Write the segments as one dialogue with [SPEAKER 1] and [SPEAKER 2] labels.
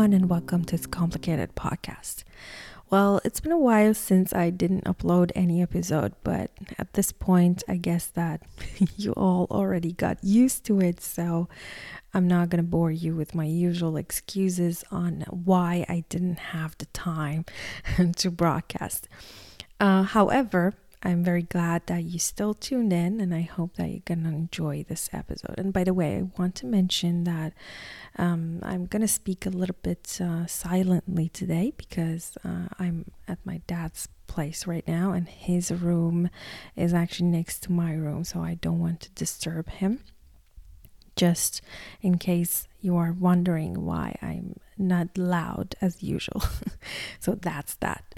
[SPEAKER 1] everyone, and welcome to It's Complicated podcast. Well, it's been a while since I didn't upload any episode, but at this point, I guess that you all already got used to it, so I'm not going to bore you with my usual excuses on why I didn't have the time to broadcast. Uh, however, I'm very glad that you still tuned in, and I hope that you're going to enjoy this episode. And by the way, I want to mention that um, I'm going to speak a little bit uh, silently today because uh, I'm at my dad's place right now, and his room is actually next to my room, so I don't want to disturb him. Just in case you are wondering why I'm not loud as usual. so that's that.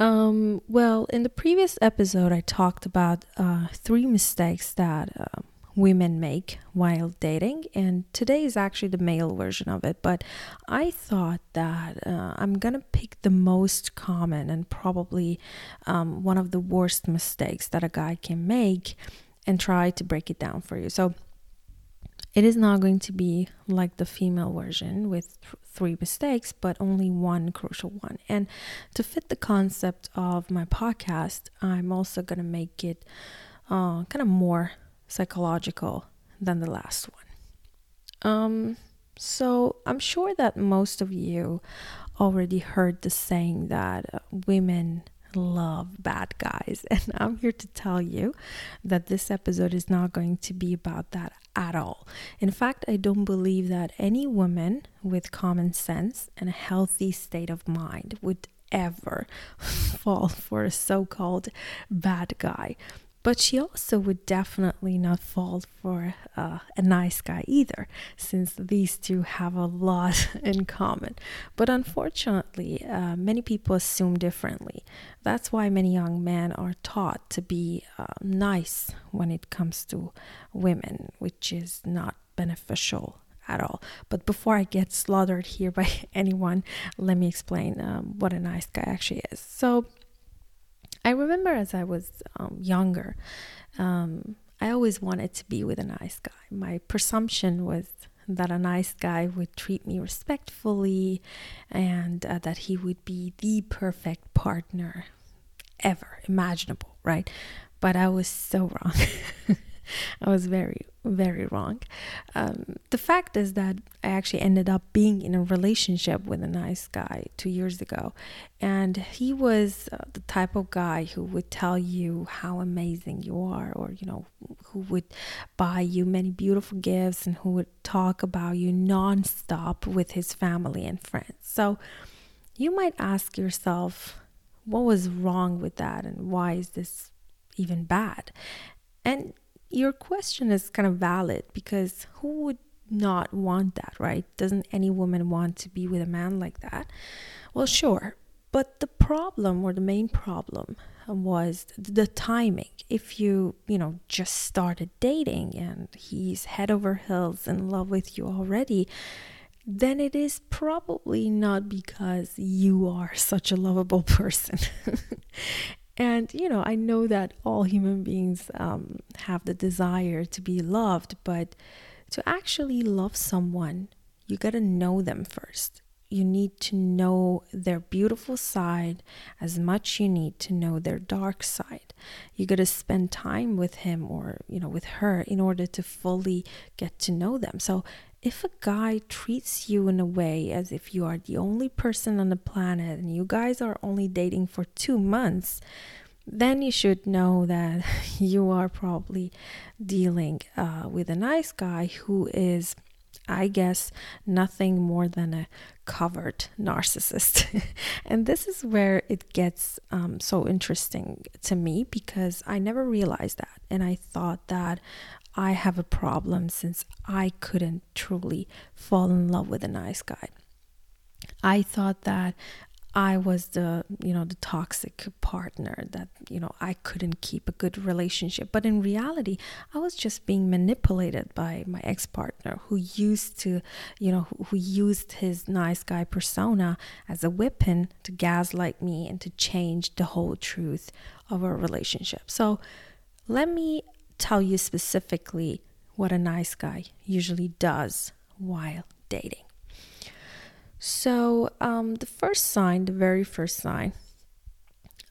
[SPEAKER 1] Um, well, in the previous episode, I talked about uh, three mistakes that uh, women make while dating, and today is actually the male version of it. But I thought that uh, I'm gonna pick the most common and probably um, one of the worst mistakes that a guy can make and try to break it down for you. So, it is not going to be like the female version with th- three mistakes, but only one crucial one. And to fit the concept of my podcast, I'm also going to make it uh, kind of more psychological than the last one. Um, so I'm sure that most of you already heard the saying that uh, women love bad guys. And I'm here to tell you that this episode is not going to be about that at all. In fact, I don't believe that any woman with common sense and a healthy state of mind would ever fall for a so called bad guy. But she also would definitely not fall for uh, a nice guy either, since these two have a lot in common. But unfortunately, uh, many people assume differently. That's why many young men are taught to be uh, nice when it comes to women, which is not beneficial at all. But before I get slaughtered here by anyone, let me explain um, what a nice guy actually is. So, I remember as I was um, younger, um, I always wanted to be with a nice guy. My presumption was that a nice guy would treat me respectfully and uh, that he would be the perfect partner ever imaginable, right? But I was so wrong. I was very, very wrong. Um, the fact is that I actually ended up being in a relationship with a nice guy two years ago. And he was uh, the type of guy who would tell you how amazing you are, or, you know, who would buy you many beautiful gifts and who would talk about you nonstop with his family and friends. So you might ask yourself, what was wrong with that and why is this even bad? And your question is kind of valid because who would not want that, right? Doesn't any woman want to be with a man like that? Well, sure. But the problem or the main problem was the timing. If you, you know, just started dating and he's head over heels in love with you already, then it is probably not because you are such a lovable person. And, you know, I know that all human beings um, have the desire to be loved, but to actually love someone, you got to know them first. You need to know their beautiful side as much you need to know their dark side. You got to spend time with him or, you know, with her in order to fully get to know them. So if a guy treats you in a way as if you are the only person on the planet and you guys are only dating for two months, then you should know that you are probably dealing uh, with a nice guy who is, I guess, nothing more than a covert narcissist. and this is where it gets um, so interesting to me because I never realized that. And I thought that I have a problem since I couldn't truly fall in love with a nice guy. I thought that I was the, you know, the toxic partner that, you know, I couldn't keep a good relationship. But in reality, I was just being manipulated by my ex partner who used to, you know, who used his nice guy persona as a weapon to gaslight me and to change the whole truth of our relationship. So let me tell you specifically what a nice guy usually does while dating. So, um, the first sign, the very first sign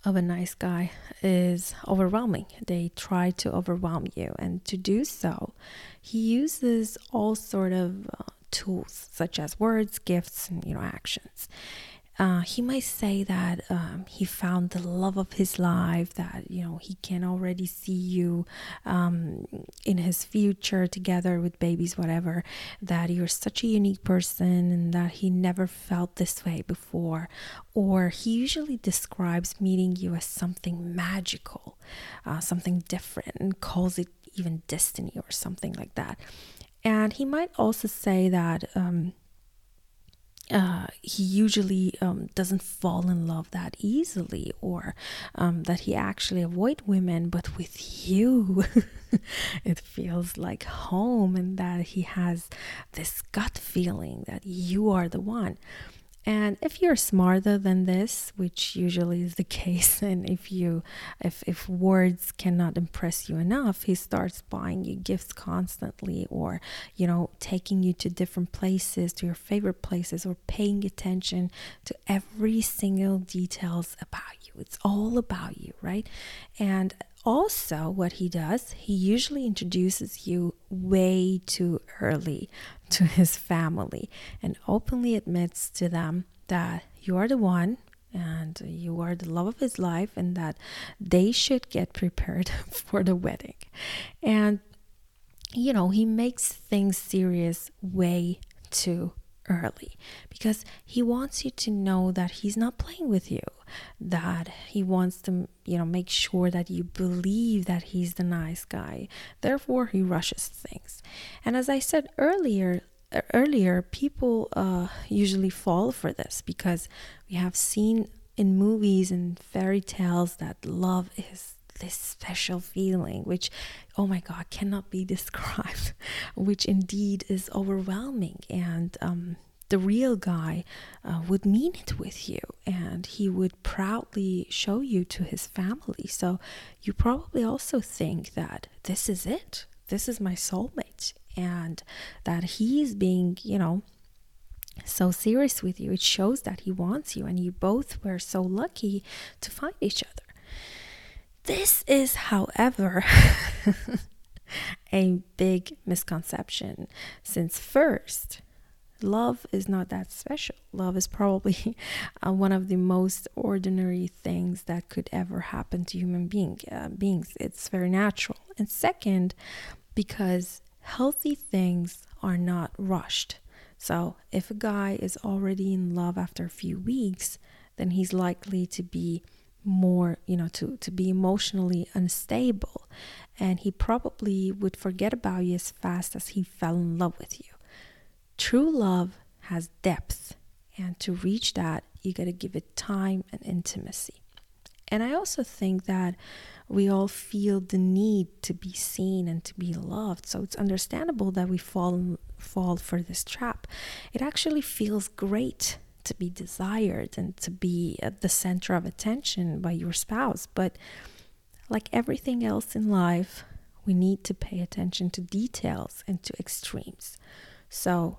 [SPEAKER 1] of a nice guy is overwhelming. They try to overwhelm you, and to do so, he uses all sort of uh, tools such as words, gifts, and you know actions. Uh, he might say that um, he found the love of his life, that you know he can already see you um, in his future together with babies, whatever. That you're such a unique person, and that he never felt this way before. Or he usually describes meeting you as something magical, uh, something different, and calls it even destiny or something like that. And he might also say that. Um, uh, he usually um, doesn't fall in love that easily or um, that he actually avoid women but with you it feels like home and that he has this gut feeling that you are the one and if you're smarter than this, which usually is the case, and if you if if words cannot impress you enough, he starts buying you gifts constantly or, you know, taking you to different places, to your favorite places, or paying attention to every single details about you. It's all about you, right? And also, what he does, he usually introduces you way too early to his family and openly admits to them that you are the one and you are the love of his life and that they should get prepared for the wedding. And, you know, he makes things serious way too early because he wants you to know that he's not playing with you that he wants to you know make sure that you believe that he's the nice guy. Therefore he rushes things. And as i said earlier earlier people uh, usually fall for this because we have seen in movies and fairy tales that love is this special feeling, which, oh my God, cannot be described, which indeed is overwhelming. And um, the real guy uh, would mean it with you and he would proudly show you to his family. So you probably also think that this is it, this is my soulmate, and that he's being, you know, so serious with you. It shows that he wants you, and you both were so lucky to find each other. This is, however, a big misconception, since first, love is not that special. Love is probably uh, one of the most ordinary things that could ever happen to human being, uh, beings. It's very natural. And second, because healthy things are not rushed. So if a guy is already in love after a few weeks, then he's likely to be more you know to to be emotionally unstable. And he probably would forget about you as fast as he fell in love with you. True love has depth. And to reach that you got to give it time and intimacy. And i also think that we all feel the need to be seen and to be loved. So it's understandable that we fall fall for this trap. It actually feels great to be desired and to be at the center of attention by your spouse. But like everything else in life, we need to pay attention to details and to extremes. So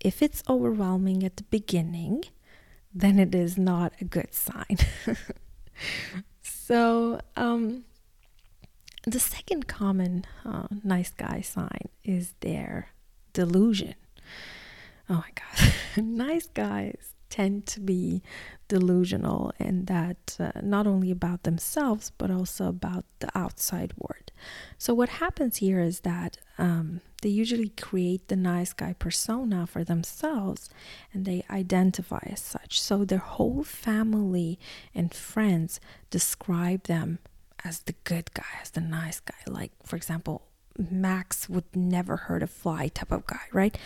[SPEAKER 1] if it's overwhelming at the beginning, then it is not a good sign. so, um, the second common uh, nice guy sign is their delusion. Oh my God. nice guys tend to be delusional and that uh, not only about themselves but also about the outside world. So what happens here is that um, they usually create the nice guy persona for themselves and they identify as such. So their whole family and friends describe them as the good guy, as the nice guy. Like for example, Max would never hurt a fly type of guy, right?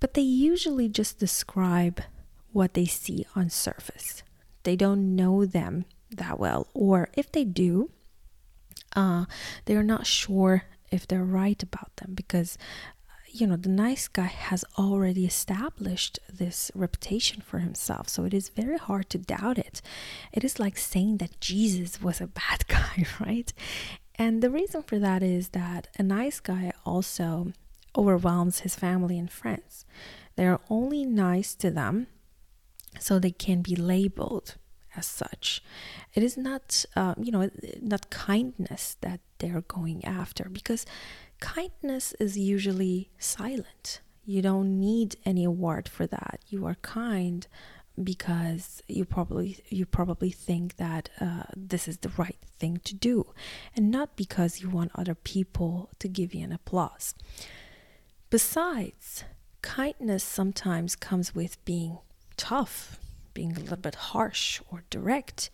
[SPEAKER 1] But they usually just describe what they see on surface. They don't know them that well, or if they do, uh, they're not sure if they're right about them because you know the nice guy has already established this reputation for himself so it is very hard to doubt it it is like saying that jesus was a bad guy right and the reason for that is that a nice guy also overwhelms his family and friends They are only nice to them so they can be labeled as such. It is not, uh, you know, not kindness that they're going after because kindness is usually silent. You don't need any award for that. You are kind because you probably you probably think that uh, this is the right thing to do, and not because you want other people to give you an applause. Besides, kindness sometimes comes with being tough, being a little bit harsh or direct,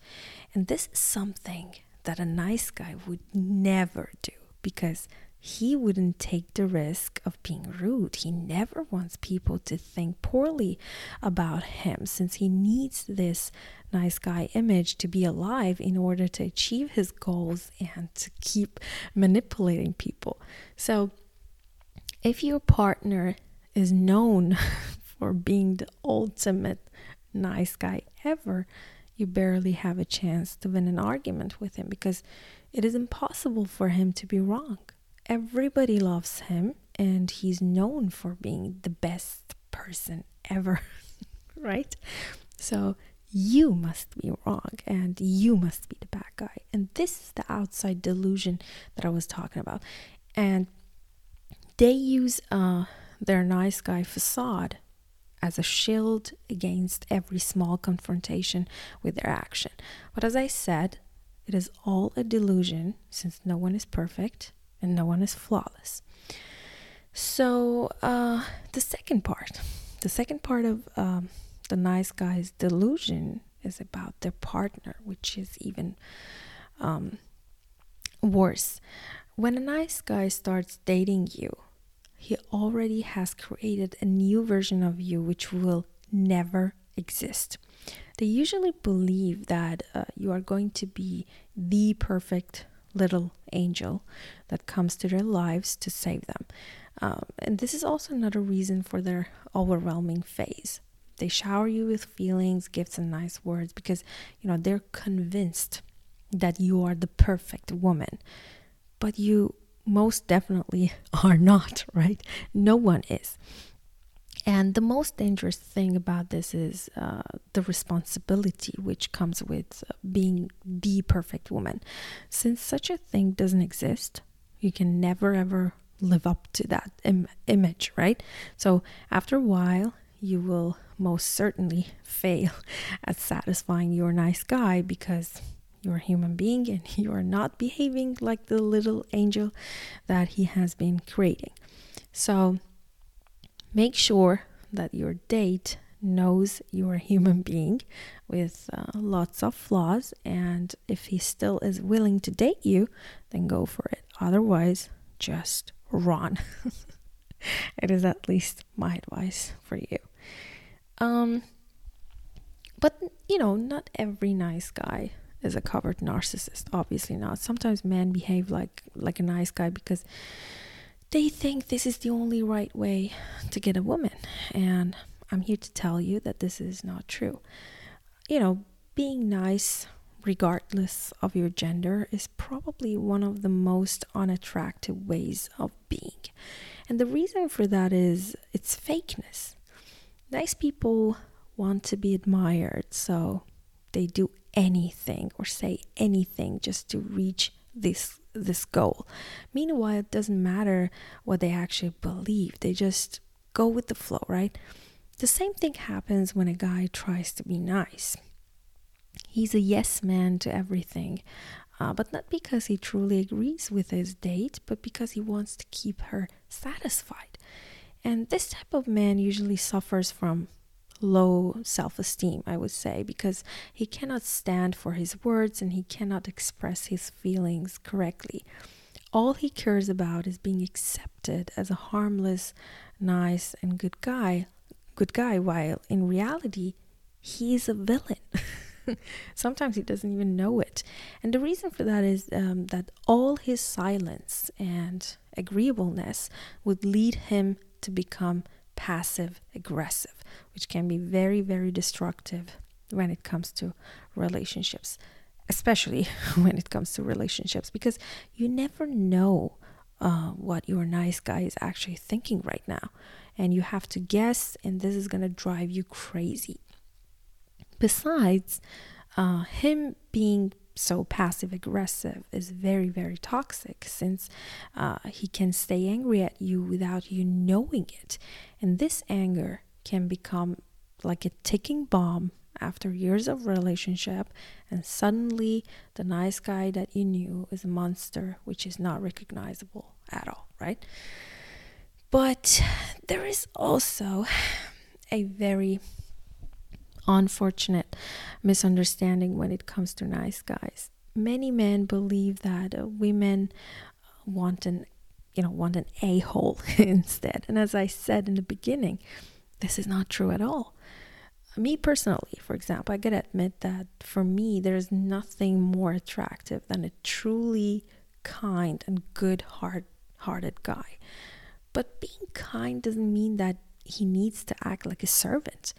[SPEAKER 1] and this is something that a nice guy would never do because he wouldn't take the risk of being rude. He never wants people to think poorly about him since he needs this nice guy image to be alive in order to achieve his goals and to keep manipulating people. So, if your partner is known for being the ultimate nice guy ever, you barely have a chance to win an argument with him because it is impossible for him to be wrong everybody loves him and he's known for being the best person ever, right? So you must be wrong and you must be the bad guy. And this is the outside delusion that I was talking about. And they use uh, their nice guy facade as a shield against every small confrontation with their action. But as I said, it is all a delusion since no one is perfect and no one is flawless. So, uh, the second part, the second part of um, the nice guy's delusion is about their partner, which is even um, worse. When a nice guy starts dating you, he already has created a new version of you which will never exist. They usually believe that uh, you are going to be the perfect little angel that comes to their lives to save them. Um, and this is also another reason for their overwhelming phase. They shower you with feelings, gifts, and nice words because you know they're convinced that you are the perfect woman. But you most definitely are not, right? No one is. And the most dangerous thing about this is uh, the responsibility which comes with uh, being the perfect woman. Since such a thing doesn't exist, you can never ever live up to that Im- image, right? So after a while, you will most certainly fail at satisfying your nice guy because you're a human being and you are not behaving like the little angel that he has been creating. So, make sure that your date knows you're a human being with uh, lots of flaws. And if he still is willing to date you then go for it. Otherwise just run. It is at least my advice for you. Um but you know not every nice guy is a covert narcissist obviously not sometimes men behave like like a nice guy because they think this is the only right way to get a woman. And I'm here to tell you that this is not true. You know, being nice, regardless of your gender, is probably one of the most unattractive ways of being. And the reason for that is it's fakeness. Nice people want to be admired, so they do anything or say anything just to reach this this goal. Meanwhile, it doesn't matter what they actually believe. They just go with the flow, right? The same thing happens when a guy tries to be nice. He's a yes man to everything, uh, but not because he truly agrees with his date, but because he wants to keep her satisfied. And this type of man usually suffers from low self esteem, I would say, because he cannot stand for his words and he cannot express his feelings correctly. All he cares about is being accepted as a harmless, nice, and good guy, good guy, while in reality, he's a villain. Sometimes he doesn't even know it. And the reason for that is um, that all his silence and agreeableness would lead him to become passive aggressive, which can be very, very destructive when it comes to relationships, especially when it comes to relationships, because you never know uh, what your nice guy is actually thinking right now. And you have to guess, and this is going to drive you crazy. Besides, uh, him being so passive aggressive is very, very toxic since uh, he can stay angry at you without you knowing it. And this anger can become like a ticking bomb after years of relationship and suddenly the nice guy that you knew is a monster which is not recognizable at all right but there is also a very unfortunate misunderstanding when it comes to nice guys many men believe that uh, women want an you know want an a-hole instead and as i said in the beginning this is not true at all me personally, for example, I gotta admit that for me, there's nothing more attractive than a truly kind and good heart hearted guy. But being kind doesn't mean that he needs to act like a servant.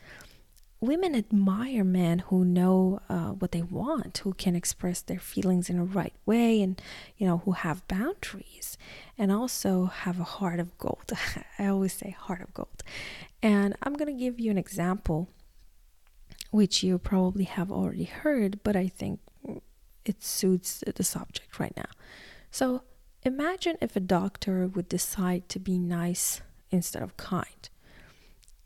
[SPEAKER 1] Women admire men who know uh, what they want, who can express their feelings in a right way, and you know who have boundaries, and also have a heart of gold. I always say heart of gold, and I'm gonna give you an example which you probably have already heard, but I think it suits the subject right now. So imagine if a doctor would decide to be nice instead of kind.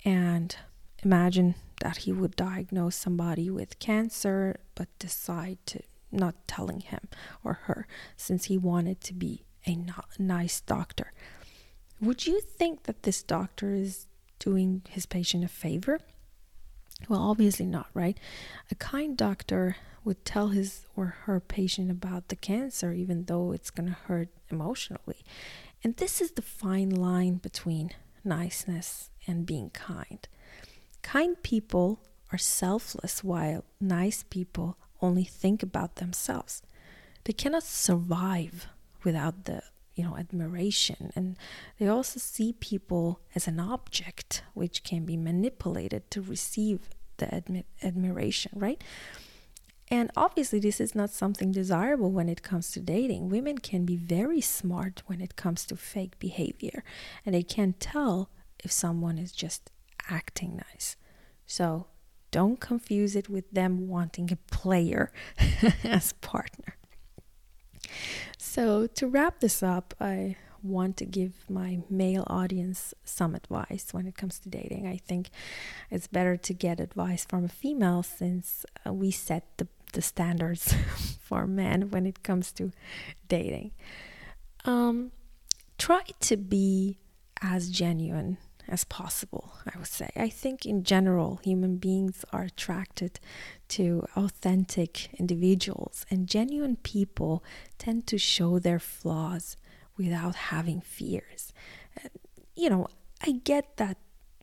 [SPEAKER 1] And imagine that he would diagnose somebody with cancer but decide to not telling him or her since he wanted to be a nice doctor. Would you think that this doctor is doing his patient a favor? Well, obviously not, right? A kind doctor would tell his or her patient about the cancer, even though it's going to hurt emotionally. And this is the fine line between niceness and being kind. Kind people are selfless, while nice people only think about themselves. They cannot survive without the you know admiration. And they also see people as an object which can be manipulated to receive the admi- admiration right? And obviously this is not something desirable when it comes to dating. Women can be very smart when it comes to fake behavior and they can tell if someone is just acting nice so don't confuse it with them wanting a player as partner so, to wrap this up, I want to give my male audience some advice when it comes to dating. I think it's better to get advice from a female since uh, we set the, the standards for men when it comes to dating. Um, try to be as genuine as possible, I would say. I think in general, human beings are attracted to authentic individuals, and genuine people tend to show their flaws without having fears. You know, I get that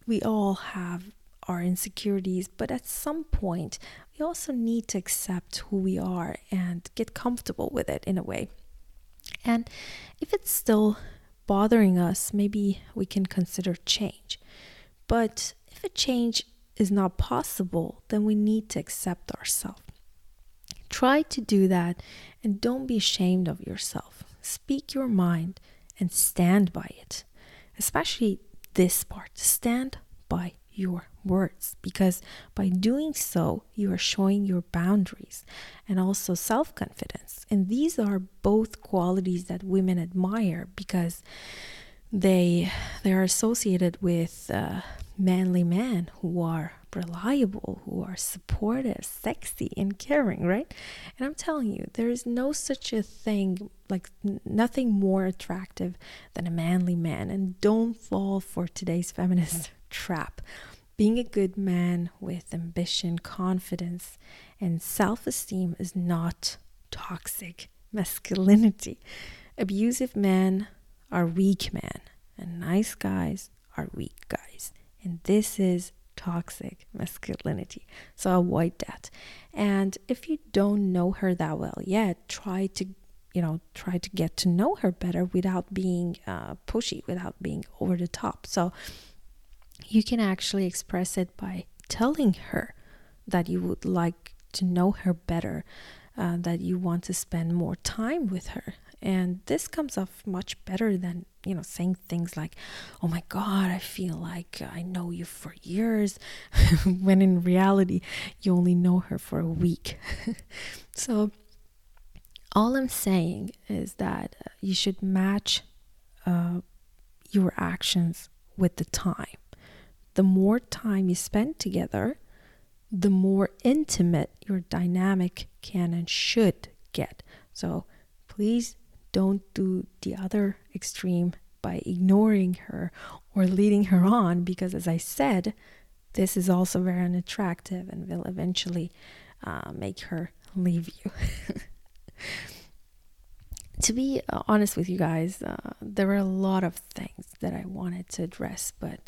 [SPEAKER 1] we all have our insecurities, but at some point, we also need to accept who we are and get comfortable with it in a way. And if it's still bothering us, maybe we can consider change. But if a change is not possible, then we need to accept ourselves. Try to do that and don't be ashamed of yourself. Speak your mind and stand by it. Especially this part stand by your words because by doing so, you are showing your boundaries and also self confidence. And these are both qualities that women admire because they they are associated with uh, manly men who are reliable, who are supportive, sexy, and caring, right? And I'm telling you, there is no such a thing, like n- nothing more attractive than a manly man. And don't fall for today's feminist trap. Being a good man with ambition, confidence, and self esteem is not toxic masculinity. Abusive men are weak men, and nice guys are weak guys. And this is toxic masculinity. So avoid that. And if you don't know her that well yet, try to you know try to get to know her better without being uh, pushy without being over the top so you can actually express it by telling her that you would like to know her better, uh, that you want to spend more time with her. And this comes off much better than, you know, saying things like, oh my God, I feel like I know you for years, when in reality, you only know her for a week. so, all I'm saying is that you should match uh, your actions with the time. The more time you spend together, the more intimate your dynamic can and should get. So please don't do the other extreme by ignoring her or leading her on because, as I said, this is also very unattractive and will eventually uh, make her leave you. to be uh, honest with you guys, uh, there were a lot of things that I wanted to address, but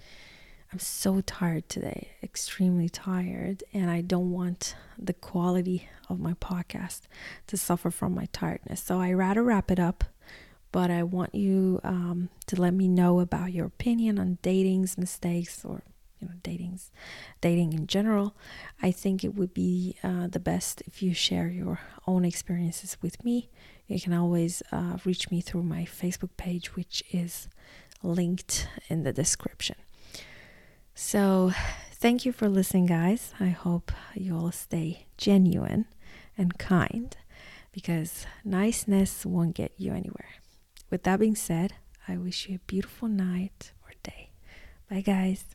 [SPEAKER 1] I'm so tired today, extremely tired, and I don't want the quality of my podcast to suffer from my tiredness. So I rather wrap it up, but I want you um, to let me know about your opinion on dating's mistakes or you know datings dating in general. I think it would be uh, the best if you share your own experiences with me. You can always uh, reach me through my facebook page which is linked in the description so, thank you for listening, guys. I hope you all stay genuine and kind because niceness won't get you anywhere. With that being said, I wish you a beautiful night or day. Bye, guys.